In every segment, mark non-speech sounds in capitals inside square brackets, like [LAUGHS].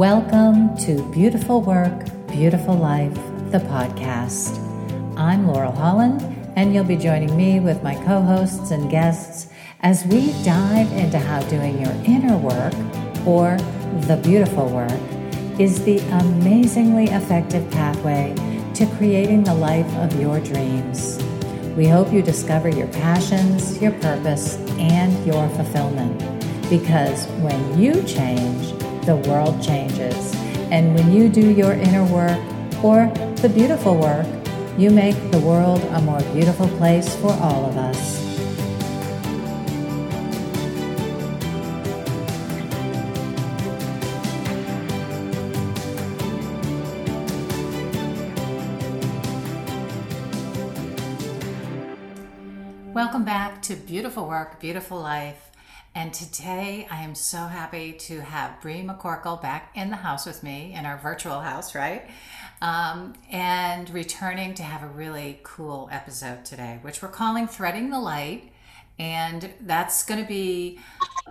Welcome to Beautiful Work, Beautiful Life, the podcast. I'm Laurel Holland, and you'll be joining me with my co hosts and guests as we dive into how doing your inner work, or the beautiful work, is the amazingly effective pathway to creating the life of your dreams. We hope you discover your passions, your purpose, and your fulfillment. Because when you change, the world changes. And when you do your inner work or the beautiful work, you make the world a more beautiful place for all of us. Welcome back to Beautiful Work, Beautiful Life. And today I am so happy to have Bree McCorkle back in the house with me in our virtual house, right? Um, and returning to have a really cool episode today, which we're calling Threading the Light. And that's going to be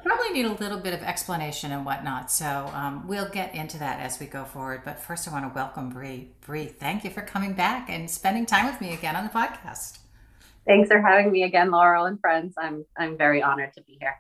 probably need a little bit of explanation and whatnot. So um, we'll get into that as we go forward. But first, I want to welcome Bree. Bree, thank you for coming back and spending time with me again on the podcast. Thanks for having me again, Laurel and friends. I'm I'm very honored to be here.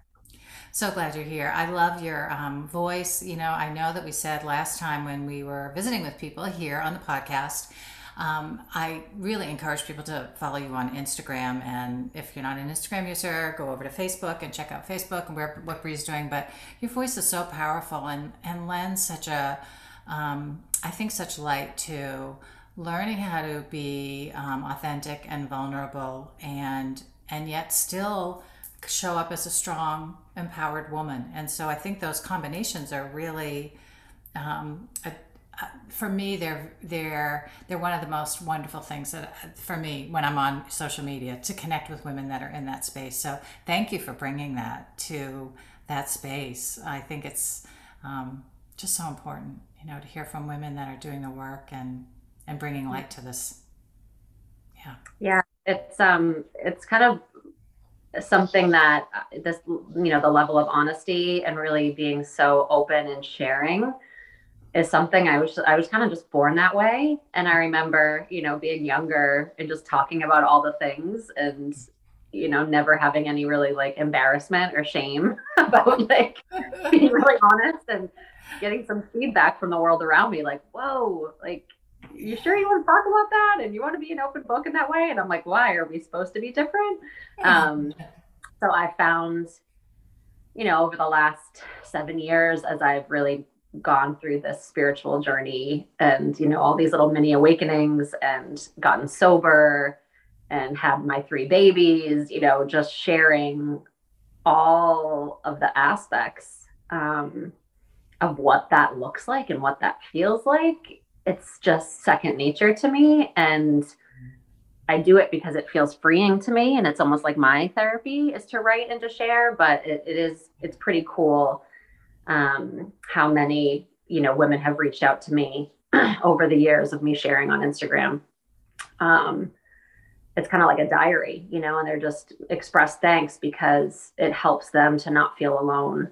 So glad you're here. I love your um, voice. You know, I know that we said last time when we were visiting with people here on the podcast, um, I really encourage people to follow you on Instagram. And if you're not an Instagram user, go over to Facebook and check out Facebook and where, what Bree's doing. But your voice is so powerful and, and lends such a, um, I think, such light to learning how to be um, authentic and vulnerable and and yet still show up as a strong, empowered woman. And so I think those combinations are really, um, a, a, for me, they're they're they're one of the most wonderful things that for me when I'm on social media to connect with women that are in that space. So thank you for bringing that to that space. I think it's um, just so important, you know, to hear from women that are doing the work and and bringing light to this. Yeah. Yeah, it's um, it's kind of something that uh, this you know the level of honesty and really being so open and sharing is something I was I was kind of just born that way. And I remember you know being younger and just talking about all the things and you know never having any really like embarrassment or shame [LAUGHS] about like being really honest and getting some feedback from the world around me like whoa like you sure you want to talk about that? And you want to be an open book in that way? And i'm like why are we supposed to be different? Um, so i found you know over the last seven years as i've really gone through this spiritual journey and you know all these little mini awakenings and gotten sober and had my three babies you know just sharing all of the aspects um, of what that looks like and what that feels like it's just second nature to me and I do it because it feels freeing to me and it's almost like my therapy is to write and to share but it, it is it's pretty cool um, how many you know women have reached out to me [CLEARS THROAT] over the years of me sharing on Instagram. Um, it's kind of like a diary you know and they're just express thanks because it helps them to not feel alone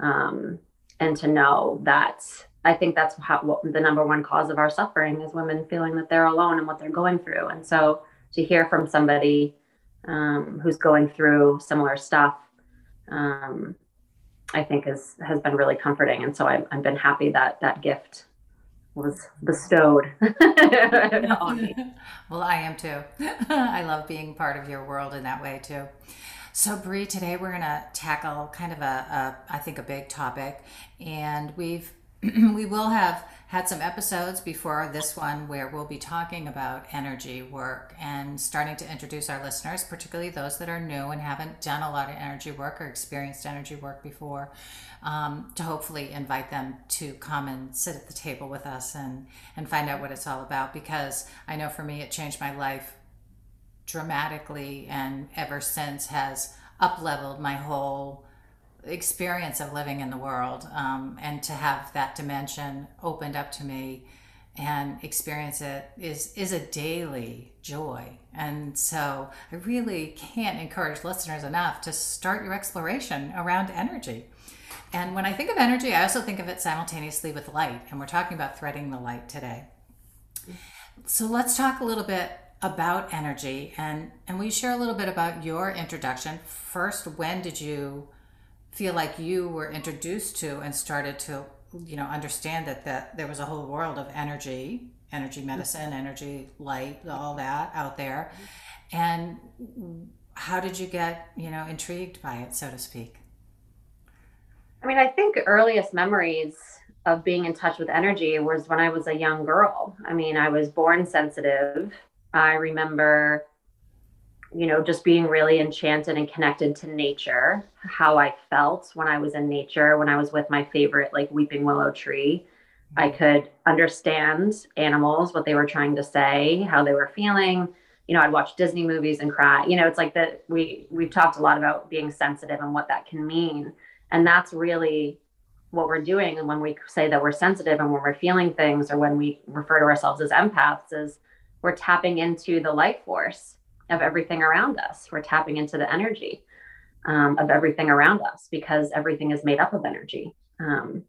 um, and to know that I think that's how what, the number one cause of our suffering is women feeling that they're alone and what they're going through. And so to hear from somebody um, who's going through similar stuff, um, I think is has been really comforting. And so I've, I've been happy that that gift was bestowed on [LAUGHS] me. [LAUGHS] Well, I am too. [LAUGHS] I love being part of your world in that way too. So, Bree, today we're going to tackle kind of a, a, I think, a big topic, and we've [CLEARS THROAT] we will have had some episodes before this one where we'll be talking about energy work and starting to introduce our listeners, particularly those that are new and haven't done a lot of energy work or experienced energy work before, um, to hopefully invite them to come and sit at the table with us and, and find out what it's all about. Because I know for me, it changed my life dramatically and ever since has up leveled my whole experience of living in the world um, and to have that dimension opened up to me and experience it is is a daily joy and so i really can't encourage listeners enough to start your exploration around energy And when I think of energy, I also think of it simultaneously with light. And we're talking about threading the light today. So let's talk a little bit about energy and and we share a little bit about your introduction. First, when did you feel like you were introduced to and started to you know understand that that there was a whole world of energy energy mm-hmm. medicine energy light all that out there. And how did you get you know intrigued by it so to speak? I mean i think earliest memories of being in touch with energy was when i was a young girl. I mean i was born sensitive. I remember you know, just being really enchanted and connected to nature, how I felt when I was in nature, when I was with my favorite, like weeping willow tree. I mm-hmm. could understand animals, what they were trying to say, how they were feeling. You know, I'd watch Disney movies and cry. You know, it's like that we we've talked a lot about being sensitive and what that can mean. And that's really what we're doing. And when we say that we're sensitive and when we're feeling things or when we refer to ourselves as empaths, is we're tapping into the life force of everything around us. We're tapping into the energy um, of everything around us because everything is made up of energy. Um,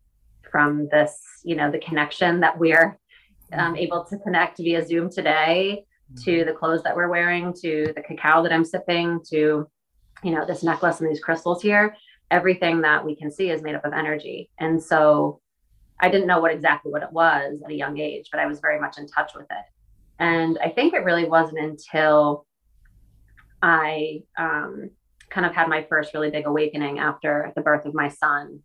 from this, you know, the connection that we're um, able to connect via Zoom today, to mm-hmm. the clothes that we're wearing, to the cacao that I'm sipping, to, you know, this necklace and these crystals here. Everything that we can see is made up of energy. And so I didn't know what exactly what it was at a young age, but I was very much in touch with it. And I think it really wasn't until I um, kind of had my first really big awakening after the birth of my son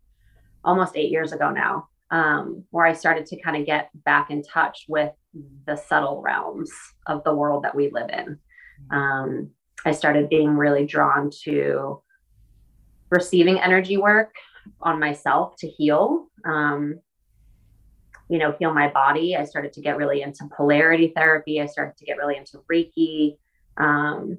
almost eight years ago now, um, where I started to kind of get back in touch with the subtle realms of the world that we live in. Um, I started being really drawn to receiving energy work on myself to heal. Um, you know, heal my body. I started to get really into polarity therapy. I started to get really into Reiki. Um,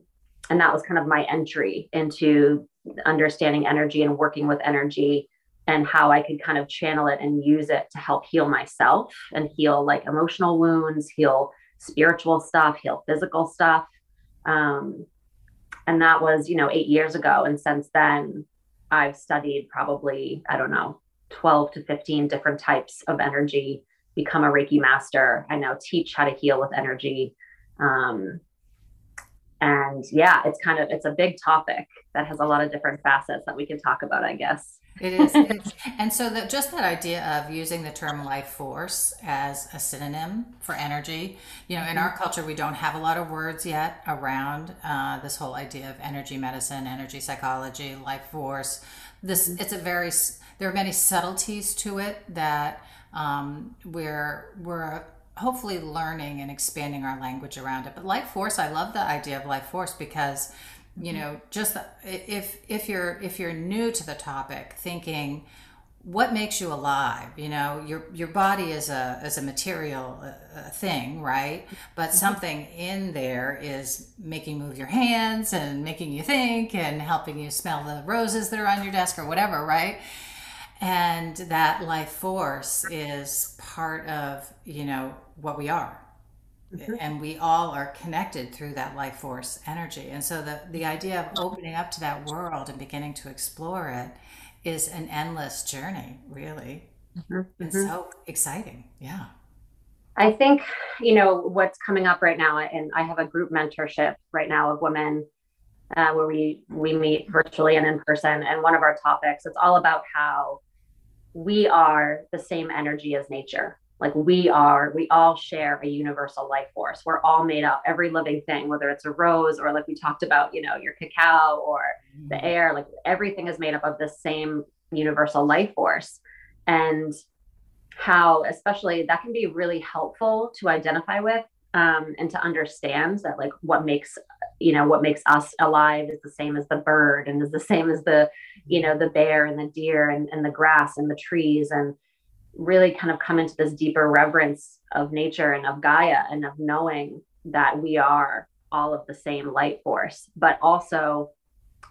and that was kind of my entry into understanding energy and working with energy and how I could kind of channel it and use it to help heal myself and heal like emotional wounds, heal spiritual stuff, heal physical stuff. Um, and that was, you know, eight years ago. And since then, I've studied probably, I don't know, 12 to 15 different types of energy, become a Reiki master. I now teach how to heal with energy. Um, and yeah it's kind of it's a big topic that has a lot of different facets that we can talk about i guess it is, [LAUGHS] and so that just that idea of using the term life force as a synonym for energy you know in our mm-hmm. culture we don't have a lot of words yet around uh, this whole idea of energy medicine energy psychology life force this mm-hmm. it's a very there are many subtleties to it that um, we're we're hopefully learning and expanding our language around it. But life force, I love the idea of life force because you mm-hmm. know just if if you're if you're new to the topic thinking what makes you alive you know your your body is a is a material uh, thing right but mm-hmm. something in there is making move your hands and making you think and helping you smell the roses that are on your desk or whatever right and that life force is part of you know what we are mm-hmm. and we all are connected through that life force energy and so the the idea of opening up to that world and beginning to explore it is an endless journey really mm-hmm. it's mm-hmm. so exciting yeah i think you know what's coming up right now and i have a group mentorship right now of women uh, where we we meet virtually and in person and one of our topics it's all about how we are the same energy as nature. Like we are, we all share a universal life force. We're all made up, every living thing, whether it's a rose or like we talked about, you know, your cacao or the mm-hmm. air, like everything is made up of the same universal life force. And how, especially, that can be really helpful to identify with um, and to understand that, like, what makes you know what makes us alive is the same as the bird and is the same as the you know the bear and the deer and, and the grass and the trees and really kind of come into this deeper reverence of nature and of gaia and of knowing that we are all of the same light force. But also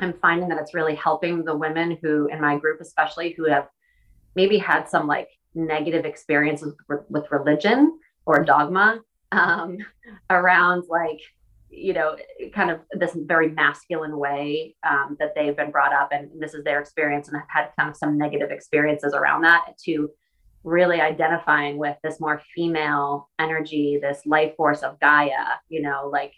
i'm finding that it's really helping the women who in my group especially who have maybe had some like negative experiences with, with religion or dogma um, [LAUGHS] around like you know, kind of this very masculine way um, that they've been brought up, and this is their experience, and have had kind of some negative experiences around that. To really identifying with this more female energy, this life force of Gaia, you know, like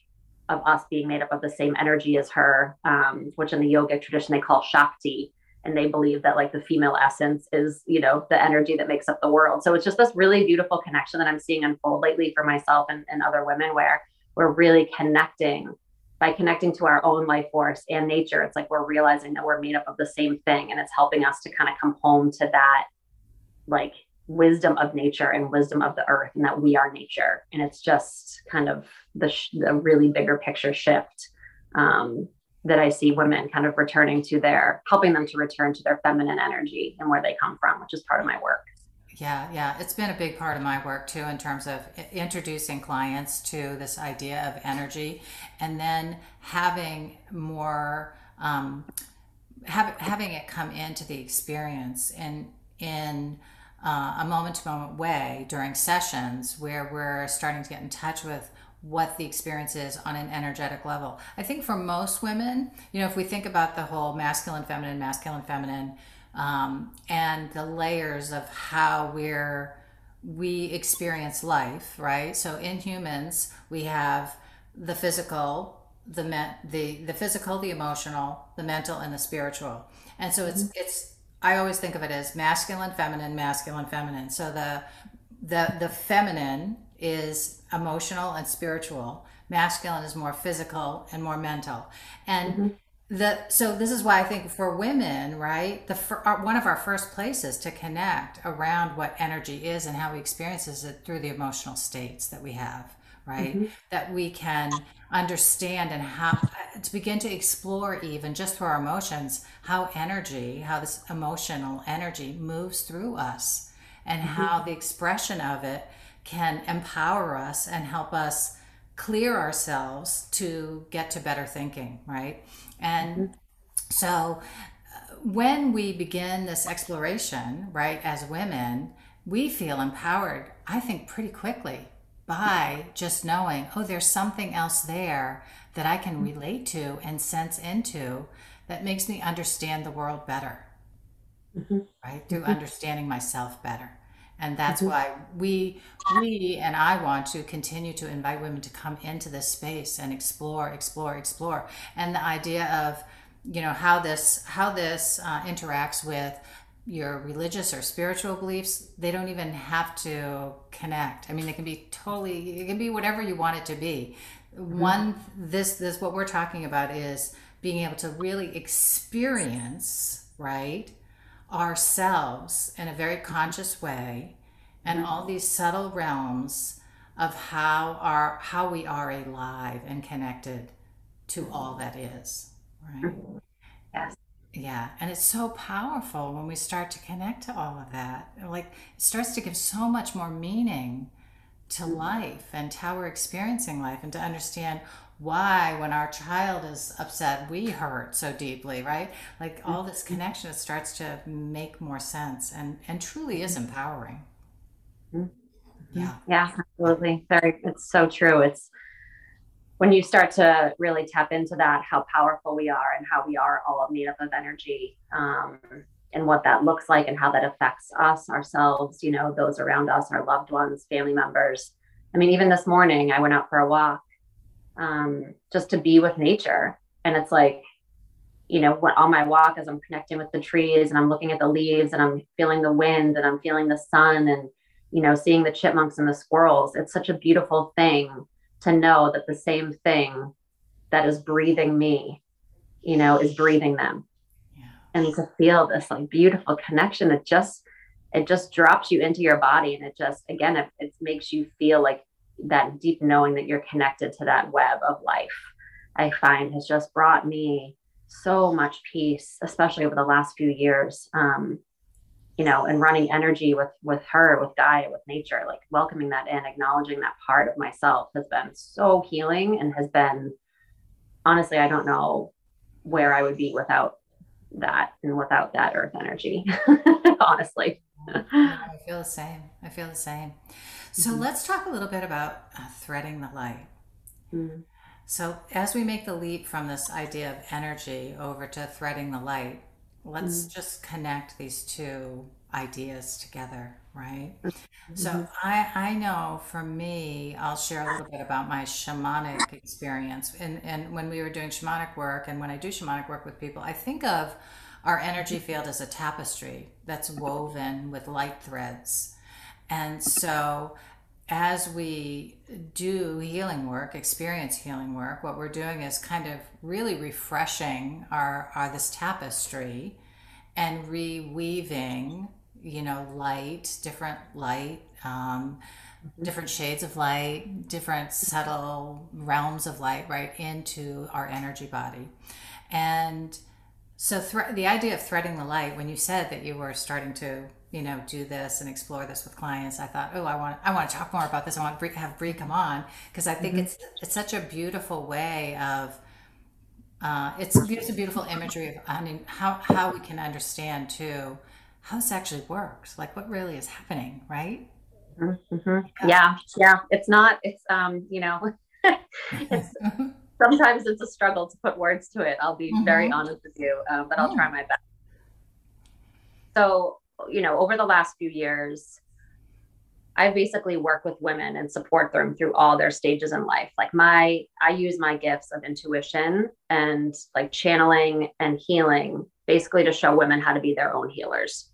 of us being made up of the same energy as her, um, which in the yogic tradition they call Shakti. And they believe that like the female essence is, you know, the energy that makes up the world. So it's just this really beautiful connection that I'm seeing unfold lately for myself and, and other women where we're really connecting by connecting to our own life force and nature. It's like we're realizing that we're made up of the same thing and it's helping us to kind of come home to that like wisdom of nature and wisdom of the earth and that we are nature and it's just kind of the, sh- the really bigger picture shift um, that i see women kind of returning to their helping them to return to their feminine energy and where they come from which is part of my work yeah yeah it's been a big part of my work too in terms of introducing clients to this idea of energy and then having more um, have, having it come into the experience in in uh, a moment to moment way during sessions where we're starting to get in touch with what the experience is on an energetic level. I think for most women, you know, if we think about the whole masculine, feminine, masculine, feminine, um, and the layers of how we're we experience life, right? So in humans, we have the physical, the me- the the physical, the emotional, the mental, and the spiritual. And so it's mm-hmm. it's I always think of it as masculine, feminine, masculine, feminine. So the the the feminine is emotional and spiritual. Masculine is more physical and more mental. And mm-hmm. The so this is why I think for women, right, the our, one of our first places to connect around what energy is and how we experience it through the emotional states that we have right? Mm-hmm. That we can understand and how to begin to explore, even just through our emotions, how energy, how this emotional energy moves through us and mm-hmm. how the expression of it can empower us and help us clear ourselves to get to better thinking, right? And mm-hmm. so uh, when we begin this exploration, right, as women, we feel empowered, I think, pretty quickly by just knowing, oh, there's something else there that I can relate to and sense into that makes me understand the world better. Mm-hmm. Right? Through mm-hmm. understanding myself better. And that's mm-hmm. why we we and I want to continue to invite women to come into this space and explore, explore, explore. And the idea of, you know, how this how this uh, interacts with your religious or spiritual beliefs, they don't even have to connect. I mean, they can be totally, it can be whatever you want it to be. Mm-hmm. One, this, this, what we're talking about is being able to really experience, right, ourselves in a very conscious way and mm-hmm. all these subtle realms of how our how we are alive and connected to all that is right yes yeah, and it's so powerful when we start to connect to all of that. Like it starts to give so much more meaning to mm-hmm. life and how we're experiencing life and to understand why when our child is upset we hurt so deeply right? Like all this connection starts to make more sense and and truly is empowering. Mm-hmm. yeah. Yeah absolutely. Very it's so true. It's when you start to really tap into that, how powerful we are and how we are all made up of energy, um, and what that looks like and how that affects us, ourselves, you know, those around us, our loved ones, family members. I mean, even this morning, I went out for a walk um, just to be with nature. And it's like, you know, what on my walk, as I'm connecting with the trees and I'm looking at the leaves and I'm feeling the wind and I'm feeling the sun and, you know, seeing the chipmunks and the squirrels, it's such a beautiful thing to know that the same thing that is breathing me, you know, is breathing them. Yeah. And to feel this like beautiful connection that just it just drops you into your body and it just again it, it makes you feel like that deep knowing that you're connected to that web of life i find has just brought me so much peace especially over the last few years um, you know, and running energy with with her, with Gaia, with nature, like welcoming that in, acknowledging that part of myself has been so healing and has been honestly, I don't know where I would be without that and without that earth energy. [LAUGHS] honestly. [LAUGHS] I feel the same. I feel the same. So mm-hmm. let's talk a little bit about uh, threading the light. Mm-hmm. So, as we make the leap from this idea of energy over to threading the light, let's mm-hmm. just connect these two ideas together, right? Mm-hmm. So, I, I know for me, I'll share a little bit about my shamanic experience. And, and when we were doing shamanic work, and when I do shamanic work with people, I think of our energy field as a tapestry that's woven with light threads. And so, as we do healing work, experience healing work, what we're doing is kind of really refreshing our, our this tapestry and reweaving, you know, light, different light, um, different shades of light, different subtle realms of light, right, into our energy body. And so thre- the idea of threading the light, when you said that you were starting to you know do this and explore this with clients i thought oh i want i want to talk more about this i want to have Bree come on because i think mm-hmm. it's it's such a beautiful way of uh, it's, it's a beautiful imagery of I mean, how, how we can understand too how this actually works like what really is happening right mm-hmm. yeah. yeah yeah it's not it's um you know [LAUGHS] it's [LAUGHS] sometimes it's a struggle to put words to it i'll be mm-hmm. very honest with you um, but i'll try my best so you know, over the last few years, I basically work with women and support them through all their stages in life. Like my, I use my gifts of intuition and like channeling and healing basically to show women how to be their own healers,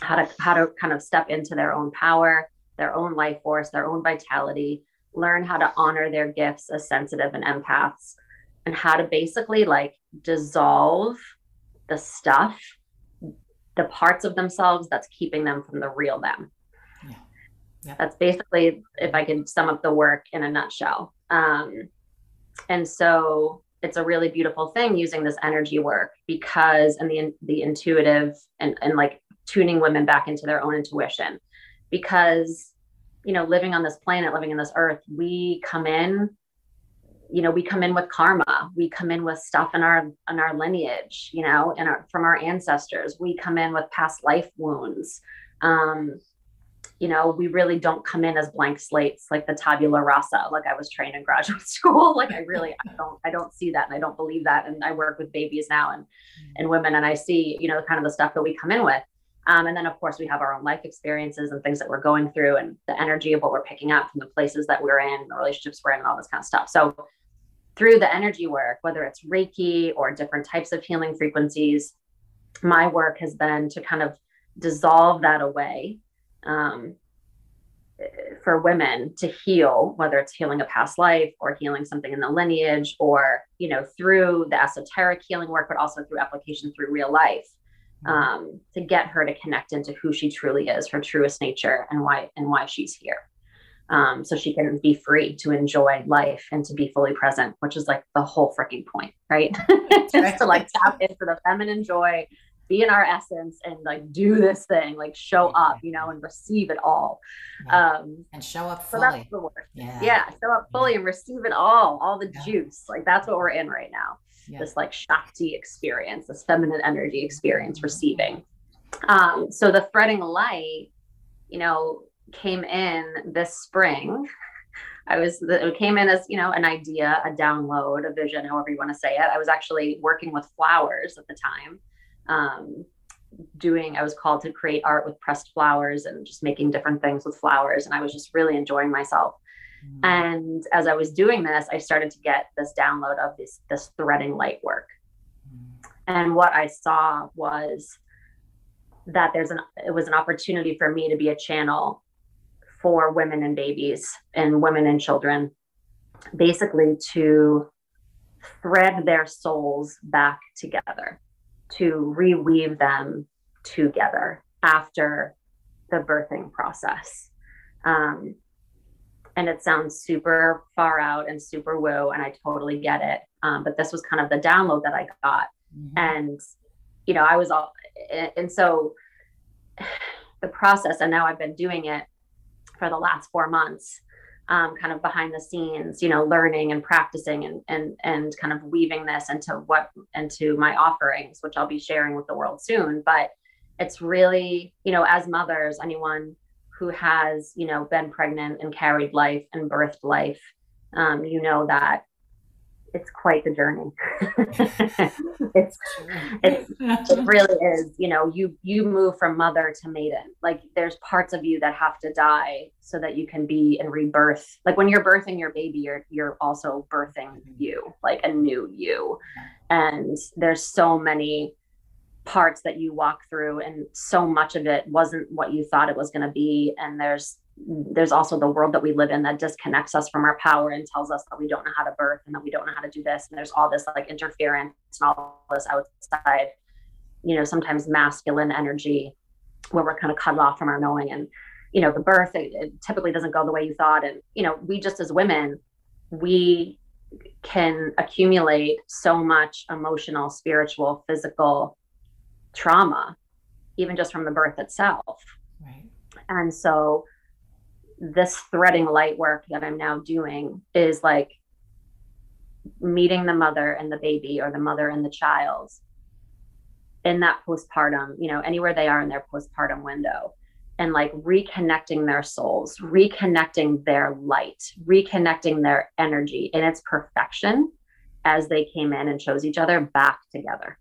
how to, how to kind of step into their own power, their own life force, their own vitality, learn how to honor their gifts as sensitive and empaths, and how to basically like dissolve the stuff the parts of themselves that's keeping them from the real them. Yeah. yeah. That's basically, if I can sum up the work in a nutshell. Um, and so it's a really beautiful thing using this energy work because, and the, the intuitive and, and like tuning women back into their own intuition because, you know, living on this planet, living in this earth, we come in you know we come in with karma. We come in with stuff in our in our lineage you know and from our ancestors. We come in with past life wounds. Um you know we really don't come in as blank slates like the tabula rasa like i was trained in graduate [LAUGHS] school. Like i really i don't i don't see that and i don't believe that and i work with babies now and and women and i see you know kind of the stuff that we come in with um, and then, of course, we have our own life experiences and things that we're going through, and the energy of what we're picking up from the places that we're in, the relationships we're in, and all this kind of stuff. So, through the energy work, whether it's Reiki or different types of healing frequencies, my work has been to kind of dissolve that away um, for women to heal, whether it's healing a past life or healing something in the lineage, or you know through the esoteric healing work, but also through application through real life. Um, to get her to connect into who she truly is, her truest nature, and why and why she's here um, so she can be free to enjoy life and to be fully present, which is like the whole freaking point, right? [LAUGHS] [LAUGHS] Just to like tap into the feminine joy, be in our essence, and like do this thing, like show up, you know, and receive it all. Yeah. Um, and show up fully. So that's the work. Yeah. yeah, show up fully yeah. and receive it all, all the juice. Like that's what we're in right now. This like Shakti experience, this feminine energy experience, receiving. Um, so the threading light, you know, came in this spring. I was it came in as you know an idea, a download, a vision, however you want to say it. I was actually working with flowers at the time, um, doing. I was called to create art with pressed flowers and just making different things with flowers, and I was just really enjoying myself. Mm. And as I was doing this, I started to get this download of this this threading light work, mm. and what I saw was that there's an it was an opportunity for me to be a channel for women and babies and women and children, basically to thread their souls back together, to reweave them together after the birthing process. Um, and it sounds super far out and super woo, and I totally get it. Um, but this was kind of the download that I got. Mm-hmm. And, you know, I was all, and so [SIGHS] the process, and now I've been doing it for the last four months um, kind of behind the scenes you know learning and practicing and and and kind of weaving this into what into my offerings which i'll be sharing with the world soon but it's really you know as mothers anyone who has you know been pregnant and carried life and birthed life um, you know that it's quite the journey. [LAUGHS] it's, it's it really is. You know, you you move from mother to maiden. Like there's parts of you that have to die so that you can be in rebirth. Like when you're birthing your baby, you're you're also birthing mm-hmm. you, like a new you. And there's so many parts that you walk through and so much of it wasn't what you thought it was going to be. And there's there's also the world that we live in that disconnects us from our power and tells us that we don't know how to birth and that we don't know how to do this. And there's all this like interference and all this outside you know sometimes masculine energy where we're kind of cut off from our knowing. And you know the birth it, it typically doesn't go the way you thought. And you know we just as women we can accumulate so much emotional spiritual physical trauma even just from the birth itself right and so this threading light work that I'm now doing is like meeting the mother and the baby or the mother and the child in that postpartum, you know, anywhere they are in their postpartum window and like reconnecting their souls, reconnecting their light, reconnecting their energy in its perfection as they came in and chose each other back together.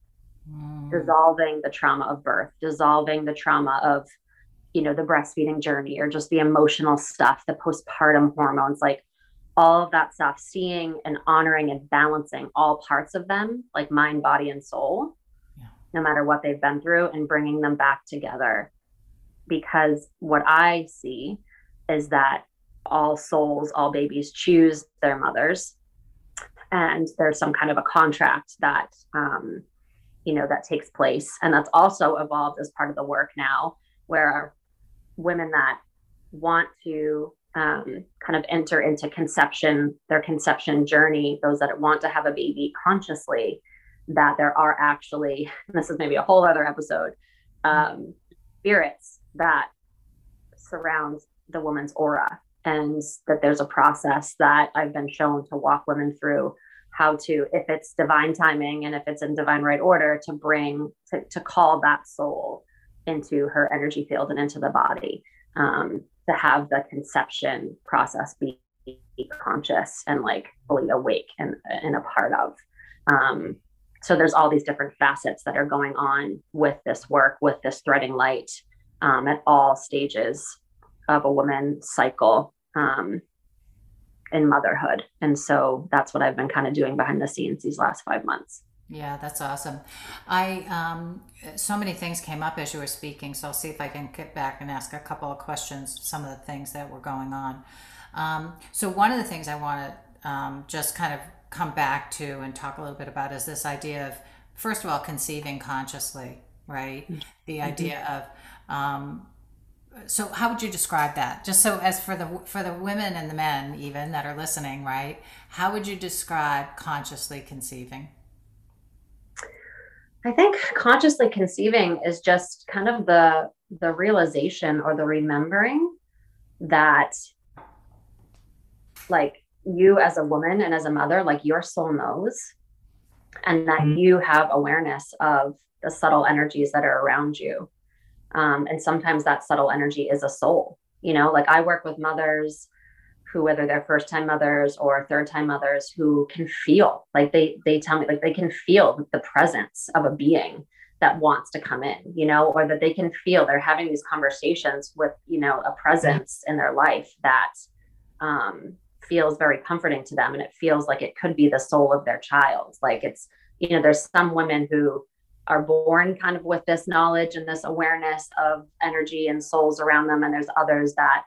Mm. Dissolving the trauma of birth, dissolving the trauma of you know the breastfeeding journey or just the emotional stuff the postpartum hormones like all of that stuff seeing and honoring and balancing all parts of them like mind body and soul yeah. no matter what they've been through and bringing them back together because what i see is that all souls all babies choose their mothers and there's some kind of a contract that um, you know that takes place and that's also evolved as part of the work now where women that want to um, kind of enter into conception, their conception journey, those that want to have a baby consciously, that there are actually, [LAUGHS] this is maybe a whole other episode, um, spirits that surrounds the woman's aura. And that there's a process that I've been shown to walk women through how to, if it's divine timing and if it's in divine right order, to bring, to, to call that soul into her energy field and into the body um, to have the conception process be, be, conscious and like fully awake and, and a part of. Um, so there's all these different facets that are going on with this work, with this threading light um, at all stages of a woman's cycle um, in motherhood. And so that's what I've been kind of doing behind the scenes these last five months. Yeah, that's awesome. I um, so many things came up as you were speaking, so I'll see if I can get back and ask a couple of questions. Some of the things that were going on. Um, so one of the things I want to um, just kind of come back to and talk a little bit about is this idea of first of all conceiving consciously, right? Mm-hmm. The idea of um, so how would you describe that? Just so as for the for the women and the men even that are listening right? How would you describe consciously conceiving? I think consciously conceiving is just kind of the the realization or the remembering that like you as a woman and as a mother like your soul knows and that mm-hmm. you have awareness of the subtle energies that are around you um, and sometimes that subtle energy is a soul you know like i work with mothers who whether they're first time mothers or third time mothers who can feel like they they tell me like they can feel the presence of a being that wants to come in you know or that they can feel they're having these conversations with you know a presence in their life that um, feels very comforting to them. And it feels like it could be the soul of their child. Like it's you know there's some women who are born kind of with this knowledge and this awareness of energy and souls around them. And there's others that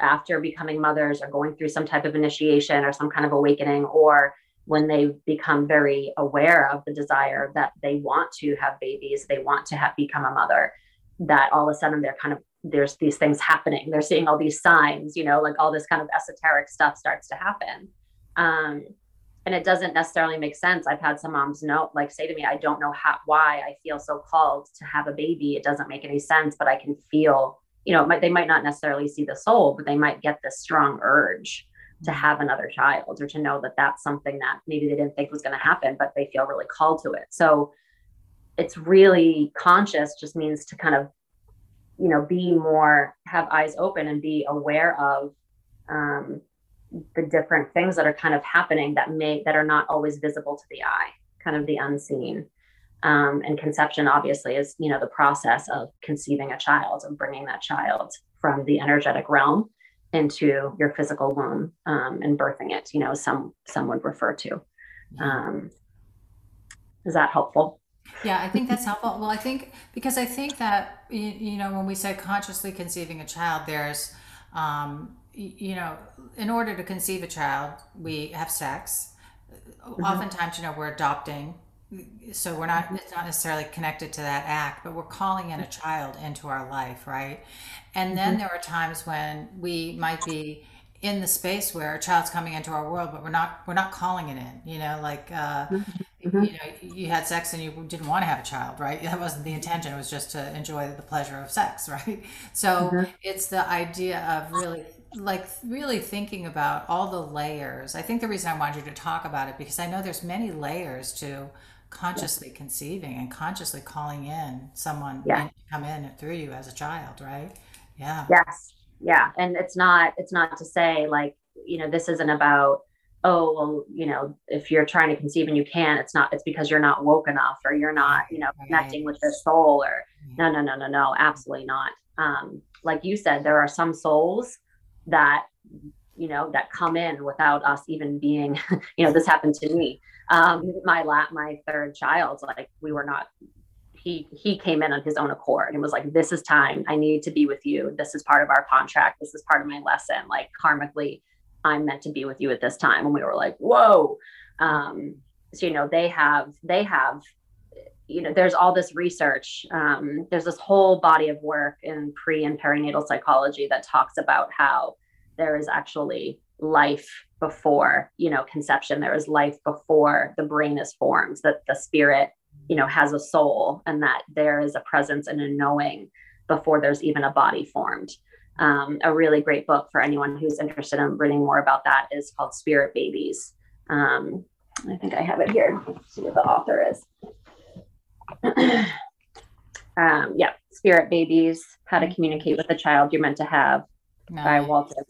after becoming mothers or going through some type of initiation or some kind of awakening or when they become very aware of the desire that they want to have babies they want to have become a mother that all of a sudden they're kind of there's these things happening. They're seeing all these signs you know like all this kind of esoteric stuff starts to happen. Um, and it doesn't necessarily make sense i've had some moms know like say to me i don't know how why i feel so called to have a baby it doesn't make any sense but i can feel you know, might, they might not necessarily see the soul, but they might get this strong urge to mm-hmm. have another child or to know that that's something that maybe they didn't think was going to happen, but they feel really called to it. So it's really conscious, just means to kind of, you know, be more, have eyes open and be aware of, um, the different things that are kind of happening that may that are not always visible to the eye kind of the unseen. Um, and conception obviously is you know the process of conceiving a child and bringing that child from the energetic realm into your physical womb um, and birthing it you know some some would refer to. Um, is that helpful? Yeah i think that's helpful. Well i think because i think that you know when we say consciously conceiving a child there's um, you know in order to conceive a child we have sex mm-hmm. oftentimes you know we're adopting so we're not it's not necessarily connected to that act but we're calling in a child into our life right and then mm-hmm. there are times when we might be in the space where a child's coming into our world but we're not we're not calling it in you know like uh mm-hmm. you know you had sex and you didn't want to have a child right [LAUGHS] that wasn't the intention it was just to enjoy the pleasure of sex [LAUGHS] right so mm-hmm. it's the idea of really like really thinking about all the layers i think the reason i wanted you to talk about it because i know there's many layers to consciously yeah. conceiving and consciously calling in someone yeah. to come in through you as a child, right? Yeah. Yes. Yeah. And it's not, it's not to say like, you know, this isn't about, oh, well, you know, if you're trying to conceive and you can't, it's not, it's because you're not woke enough or you're not, you know, right. connecting with your soul or no, no, no, no, no, absolutely not. Um, like you said, there are some souls that you know that come in without us even being [LAUGHS] you know this happened to me. Um my lap my third child like we were not he he came in on his own accord and was like this is time. I need to be with you. This is part of our contract. This is part of my lesson. Like karmically i'm meant to be with you at this time. And we were like whoa. Um so you know they have they have you know there's all this research um, there's this whole body of work in pre and perinatal psychology that talks about how there is actually life before you know conception. There is life before the brain is formed that the spirit you know has a soul and that there is a presence and a knowing before there's even a body formed. Um, a really great book for anyone who's interested in reading more about that is called spirit babies. Um, i think i have it here. See what the author is [CLEARS THROAT] um, yeah spirit babies how to communicate with the child you're meant to have nice. by Walter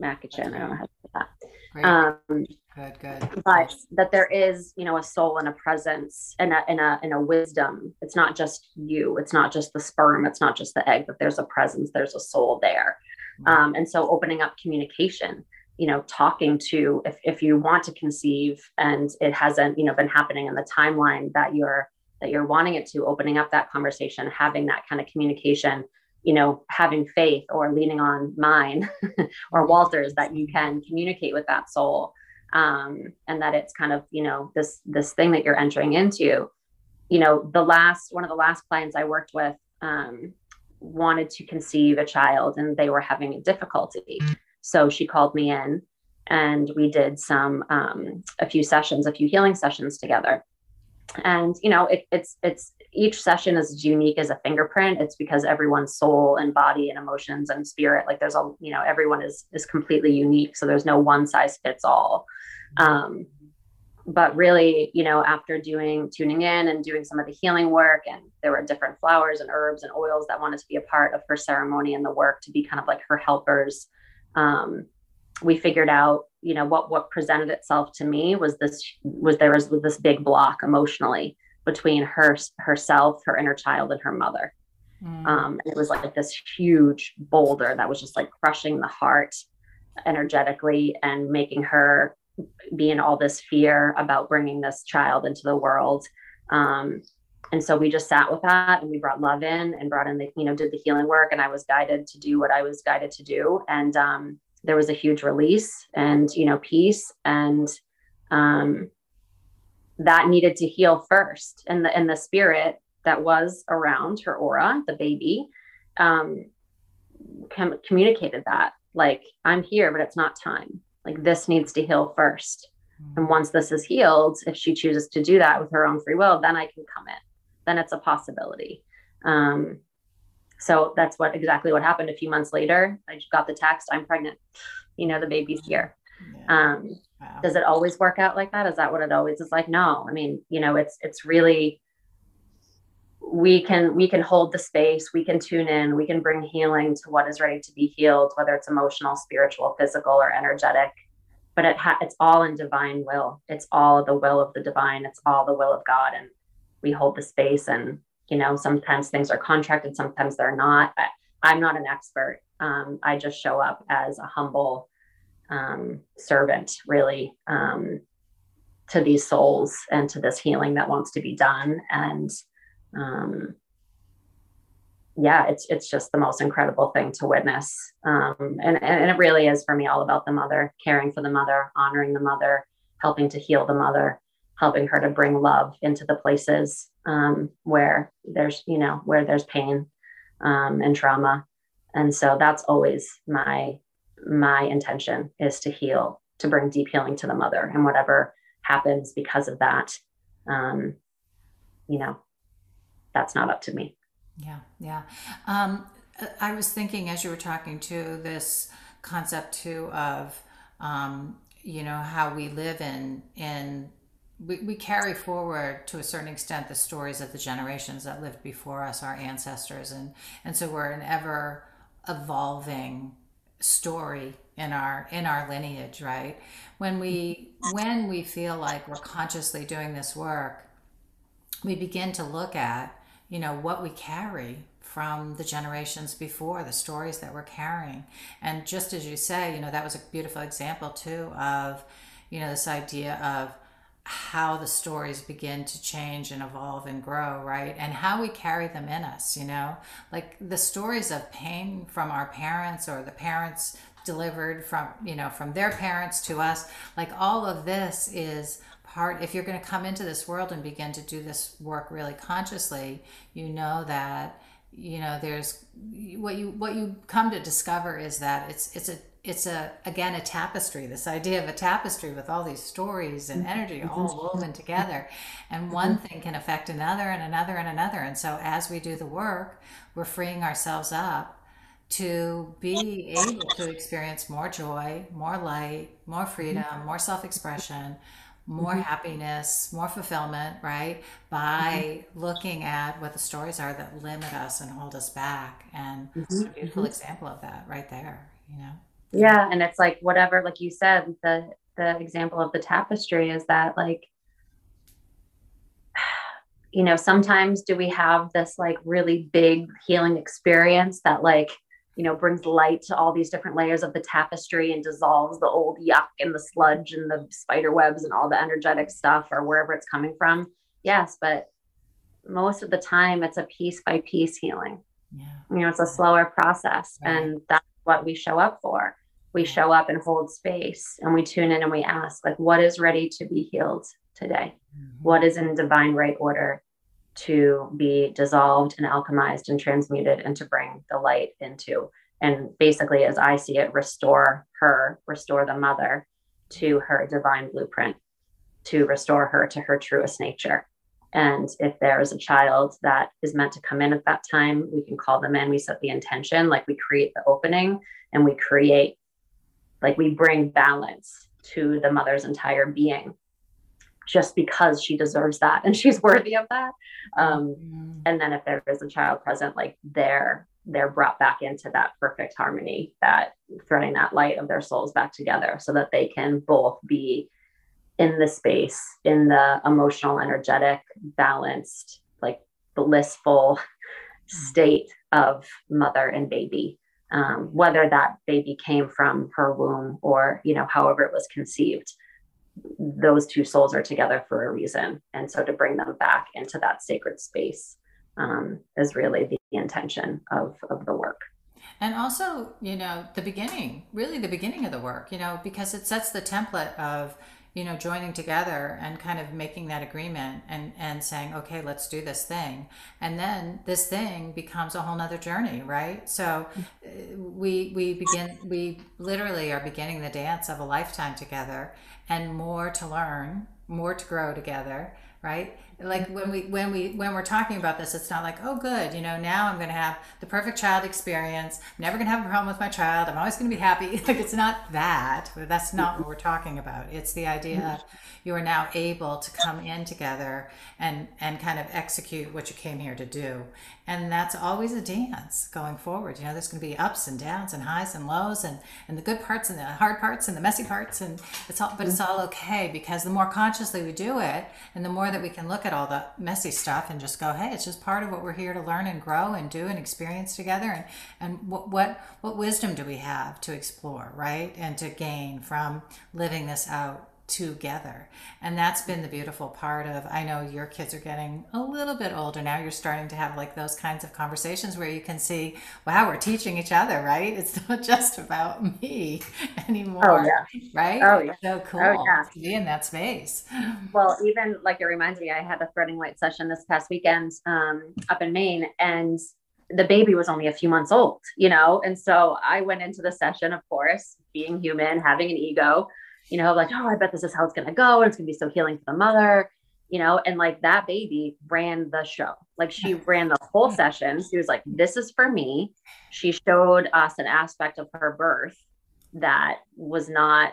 Makichen. I don't know how to say that. Great. Um, good, good. But that there is, you know, a soul and a presence and a, and a, and a wisdom. It's not just you. It's not just the sperm. It's not just the egg, but there's a presence, there's a soul there. Um, and so opening up communication, you know, talking to, if, if you want to conceive and it hasn't, you know, been happening in the timeline that you're, that you're wanting it to opening up that conversation, having that kind of communication you know having faith or leaning on mine [LAUGHS] or walter's that you can communicate with that soul um, and that it's kind of you know this this thing that you're entering into. You know the last one of the last clients i worked with um, wanted to conceive a child and they were having a difficulty. So she called me in and we did some um, a few sessions a few healing sessions together and you know it, it's it's each session is unique as a fingerprint. It's because everyone's soul and body and emotions and spirit like there's a you know everyone is is completely unique. So there's no one size fits all. Um but really you know after doing tuning in and doing some of the healing work and there were different flowers and herbs and oils that wanted to be a part of her ceremony and the work to be kind of like her helpers um we figured out you know what what presented itself to me was this was there was, was this big block emotionally between her herself her inner child and her mother. Mm. um, and it was like this huge boulder that was just like crushing the heart energetically and making her be in all this fear about bringing this child into the world. Um, and so we just sat with that and we brought love in and brought in the you know did the healing work and i was guided to do what i was guided to do. And um, there was a huge release and you know peace and um, that needed to heal first. And the and the spirit that was around her aura the baby um, com- communicated that like i'm here but it's not time. Like this needs to heal first. And mm. once this is healed if she chooses to do that with her own free will then i can come in. Then it's a possibility. Um, so that's what exactly what happened a few months later. I got the text, I'm pregnant. You know, the baby's here. Yeah. Um, wow. Does it always work out like that? Is that what it always is like? No. I mean, you know, it's it's really we can we can hold the space we can tune in we can bring healing to what is ready to be healed whether it's emotional spiritual physical or energetic but it ha- it's all in divine will. It's all the will of the divine. It's all the will of God, and we hold the space. And you know, sometimes things are contracted, sometimes they're not. I, I'm not an expert. Um, I just show up as a humble um, servant, really, um, to these souls and to this healing that wants to be done. And um, yeah, it's it's just the most incredible thing to witness. Um, and, and it really is for me all about the mother, caring for the mother, honoring the mother, helping to heal the mother, helping her to bring love into the places um, where there's, you know, where there's pain um, and trauma. And so that's always my my intention is to heal, to bring deep healing to the mother, and whatever happens because of that, um, you know, that's not up to me. Yeah, yeah. Um, I was thinking as you were talking to this concept too of, um, you know, how we live in in we, we carry forward to a certain extent the stories of the generations that lived before us, our ancestors, and and so we're an ever evolving story in our in our lineage, right? When we when we feel like we're consciously doing this work, we begin to look at you know what we carry from the generations before the stories that we're carrying and just as you say you know that was a beautiful example too of you know this idea of how the stories begin to change and evolve and grow right? And how we carry them in us you know? Like the stories of pain from our parents or the parents delivered from you know from their parents to us like all of this is part if you're going to come into this world and begin to do this work really consciously you know that you know there's what you what you come to discover is that it's it's a it's a again a tapestry this idea of a tapestry with all these stories and energy mm-hmm. all woven together and one mm-hmm. thing can affect another and another and another and so as we do the work we're freeing ourselves up to be able to experience more joy more light more freedom mm-hmm. more self-expression more mm-hmm. happiness, more fulfillment, right? By mm-hmm. looking at what the stories are that limit us and hold us back. And mm-hmm. it's a beautiful mm-hmm. example of that right there, you know? Yeah. And it's like whatever, like you said, the the example of the tapestry is that like [SIGHS] you know, sometimes do we have this like really big healing experience that like you know, brings light to all these different layers of the tapestry and dissolves the old yuck and the sludge and the spider webs and all the energetic stuff or wherever it's coming from. Yes, but most of the time it's a piece by piece healing. Yeah. You know, it's a slower process. Right. And that's what we show up for. We show up and hold space and we tune in and we ask, like, what is ready to be healed today? Mm-hmm. What is in divine right order? to be dissolved and alchemized and transmuted and to bring the light into and basically as i see it restore her restore the mother to her divine blueprint to restore her to her truest nature and if there is a child that is meant to come in at that time we can call them in we set the intention like we create the opening and we create like we bring balance to the mother's entire being just because she deserves that and [LAUGHS] she's worthy of that. Um, mm. And then if there is a child present, like they're they're brought back into that perfect harmony, that threading that light of their souls back together, so that they can both be in the space, in the emotional, energetic, balanced, like blissful mm. state of mother and baby. Um, whether that baby came from her womb or you know however it was conceived those two souls are together for a reason. And so to bring them back into that sacred space um, is really the intention of, of the work. And also, you know, the beginning, really the beginning of the work, you know, because it sets the template of, you know, joining together and kind of making that agreement and, and saying, okay, let's do this thing. And then this thing becomes a whole nother journey, right? So uh, we, we begin, we literally are beginning the dance of a lifetime together and more to learn, more to grow together, right? Like when we when we when we're talking about this it's not like oh good you know now i'm going to have the perfect child experience. I'm never going to have a problem with my child. I'm always going to be happy. [LAUGHS] Like it's not that. That's not what we're talking about. It's the idea of you are now able to come in together and and kind of execute what you came here to do. And that's always a dance going forward. You know there's going to be ups and downs and highs and lows and and the good parts and the hard parts and the messy parts. And it's all but it's all okay because the more consciously we do it and the more that we can look at all the messy stuff and just go hey it's just part of what we're here to learn and grow and do and experience together. And and what what what wisdom do we have to explore right? And to gain from living this out together. And that's been the beautiful part of I know your kids are getting a little bit older now. You're starting to have like those kinds of conversations where you can see, wow, we're teaching each other, right? It's [LAUGHS] not just about me [LAUGHS] anymore. Oh, yeah. Right? Oh, yeah. So cool oh, yeah. to be in that space. Well, even like it reminds me, I had a threading light session this past weekend um, up in Maine and the baby was only a few months old, you know? And so I went into the session, of course, being human, having an ego, you know, like, oh, I bet this is how it's going to go. And it's going to be so healing for the mother, you know, and like that baby ran the show. Like she ran the whole session. She was like, this is for me. She showed us an aspect of her birth that was not,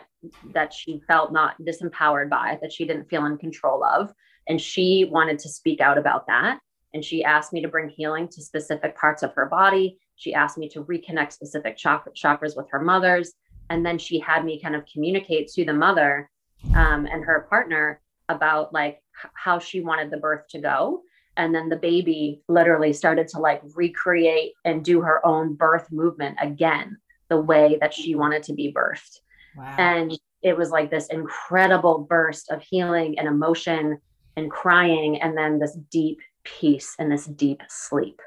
that she felt not disempowered by, that she didn't feel in control of. And she wanted to speak out about that. And she asked me to bring healing to specific parts of her body. She asked me to reconnect specific chakras with her mothers and then she had me kind of communicate to the mother um, and her partner about like how she wanted the birth to go. And then the baby literally started to like recreate and do her own birth movement again the way that she wanted to be birthed. Wow. and it was like this incredible burst of healing and emotion and crying and then this deep peace and this deep sleep.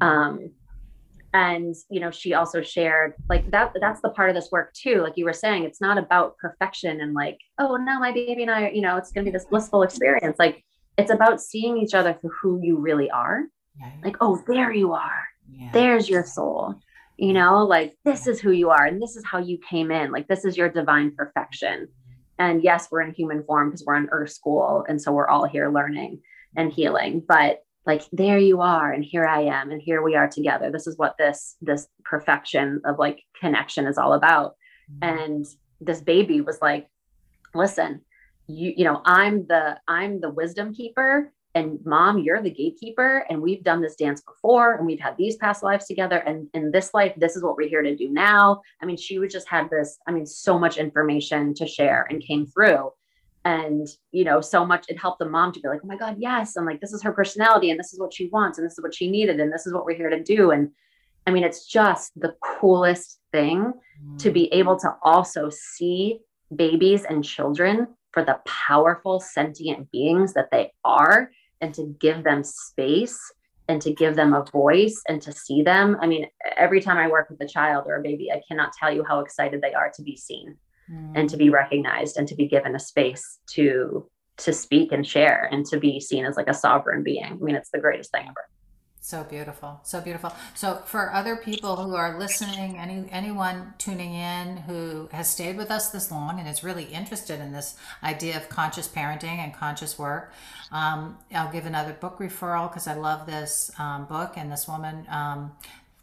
Um, and you know she also shared like that that's the part of this work too like you were saying it's not about perfection and like oh now my baby and i you know it's going to be this blissful experience. Like it's about seeing each other for who you really are. Like oh there you are. Yeah. there's your soul. You know like this is who you are and this is how you came in. Like this is your divine perfection. And yes we're in human form because we're in earth school and so we're all here learning and healing. But like there you are and here i am and here we are together. This is what this this perfection of like connection is all about. Mm-hmm. and this baby was like listen you you know i'm the i'm the wisdom keeper and mom you're the gatekeeper and we've done this dance before and we've had these past lives together and in this life this is what we're here to do now. I mean she would just had this i mean so much information to share and came through and you know so much it helped the mom to be like oh my god yes and like this is her personality and this is what she wants and this is what she needed and this is what we're here to do and i mean it's just the coolest thing mm. to be able to also see babies and children for the powerful sentient beings that they are and to give them space and to give them a voice and to see them i mean every time i work with a child or a baby i cannot tell you how excited they are to be seen mm. and to be recognized and to be given a space to to speak and share and to be seen as like a sovereign being. I mean, it's the greatest thing ever. So beautiful. So beautiful. So for other people who are listening, any anyone tuning in who has stayed with us this long and is really interested in this idea of conscious parenting and conscious work, um, I'll give another book referral because I love this um, book and this woman, um,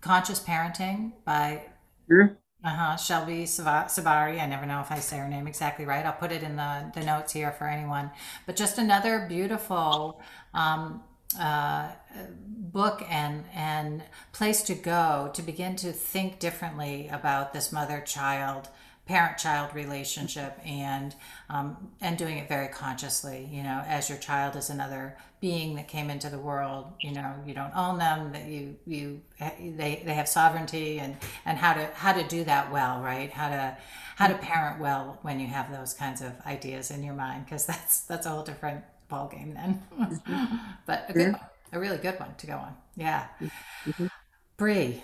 Conscious Parenting by mm-hmm. Uh-huh. Shefali Tsabary. I never know if I say her name exactly right. I'll put it in the, the notes here for anyone. But just another beautiful um, uh, book and and place to go to begin to think differently about this mother child parent child relationship and um, and doing it very consciously you know as your child is another being that came into the world you know you don't own them that you you they, they have sovereignty and and how to how to do that well right? How to how to parent well when you have those kinds of ideas in your mind because that's that's a whole different ball game then. Mm-hmm. [LAUGHS] but a good one a really good one to go on. Yeah. Mm-hmm. Bri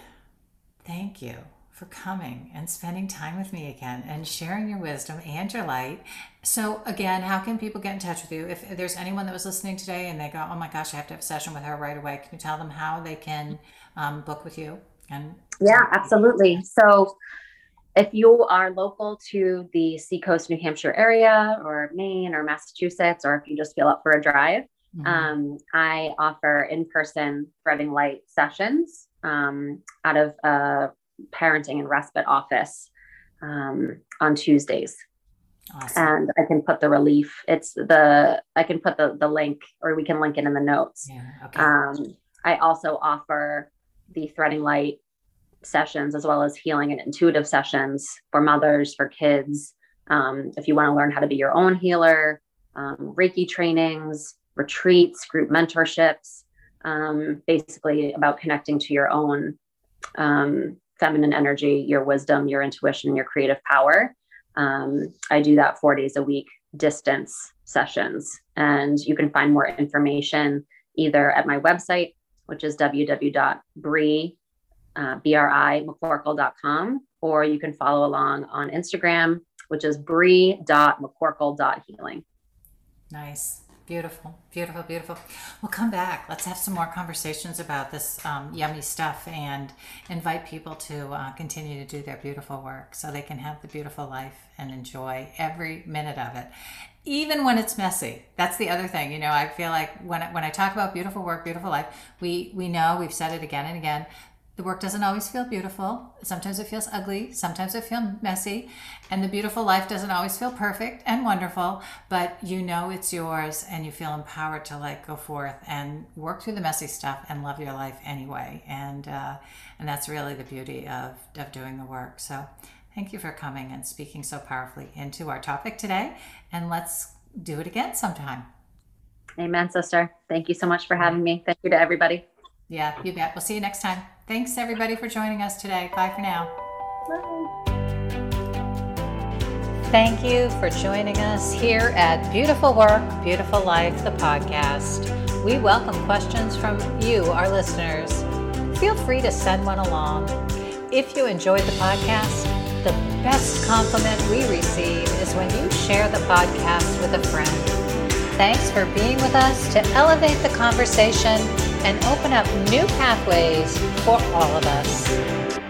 thank you for coming and spending time with me again and sharing your wisdom and your light. So, again, how can people get in touch with you? If there's anyone that was listening today and they go, oh my gosh, I have to have a session with her right away, can you tell them how they can um, book with you? And Yeah, absolutely. So, if you are local to the Seacoast, New Hampshire area or Maine or Massachusetts, or if you just feel up for a drive, Mm-hmm. Um, I offer in person threading light sessions um, out of a parenting and respite office um, on Tuesdays. Awesome. And I can put the relief. It's the I can put the the link, or we can link it in the notes. Yeah. Okay. Um, I also offer the threading light sessions as well as healing and intuitive sessions for mothers, for kids. Um, if you want to learn how to be your own healer, um, Reiki trainings, retreats, group mentorships, um, basically about connecting to your own um, feminine energy, your wisdom, your intuition, and your creative power. Um, I do that four days a week, distance sessions. And you can find more information either at my website, which is www.bri, uh, B-R-I, or you can follow along on Instagram, which is bri.mccorkle.healing. Nice. Beautiful, beautiful, beautiful. We'll come back. Let's have some more conversations about this um, yummy stuff and invite people to uh, continue to do their beautiful work so they can have the beautiful life and enjoy every minute of it, even when it's messy. That's the other thing. You know, I feel like when when I talk about beautiful work, beautiful life, we we know we've said it again and again the work doesn't always feel beautiful. Sometimes it feels ugly. Sometimes it feels messy. And the beautiful life doesn't always feel perfect and wonderful, but you know it's yours and you feel empowered to like go forth and work through the messy stuff and love your life anyway. And, uh, and that's really the beauty of, of doing the work. So thank you for coming and speaking so powerfully into our topic today. And let's do it again sometime. Amen, sister. Thank you so much for having me. Thank you to everybody. Yeah, you bet. We'll see you next time. Thanks everybody for joining us today. Bye for now. Bye. Thank you for joining us here at Beautiful Work, Beautiful Life, the podcast. We welcome questions from you, our listeners. Feel free to send one along. If you enjoyed the podcast, the best compliment we receive is when you share the podcast with a friend. Thanks for being with us to elevate the conversation and open up new pathways for all of us.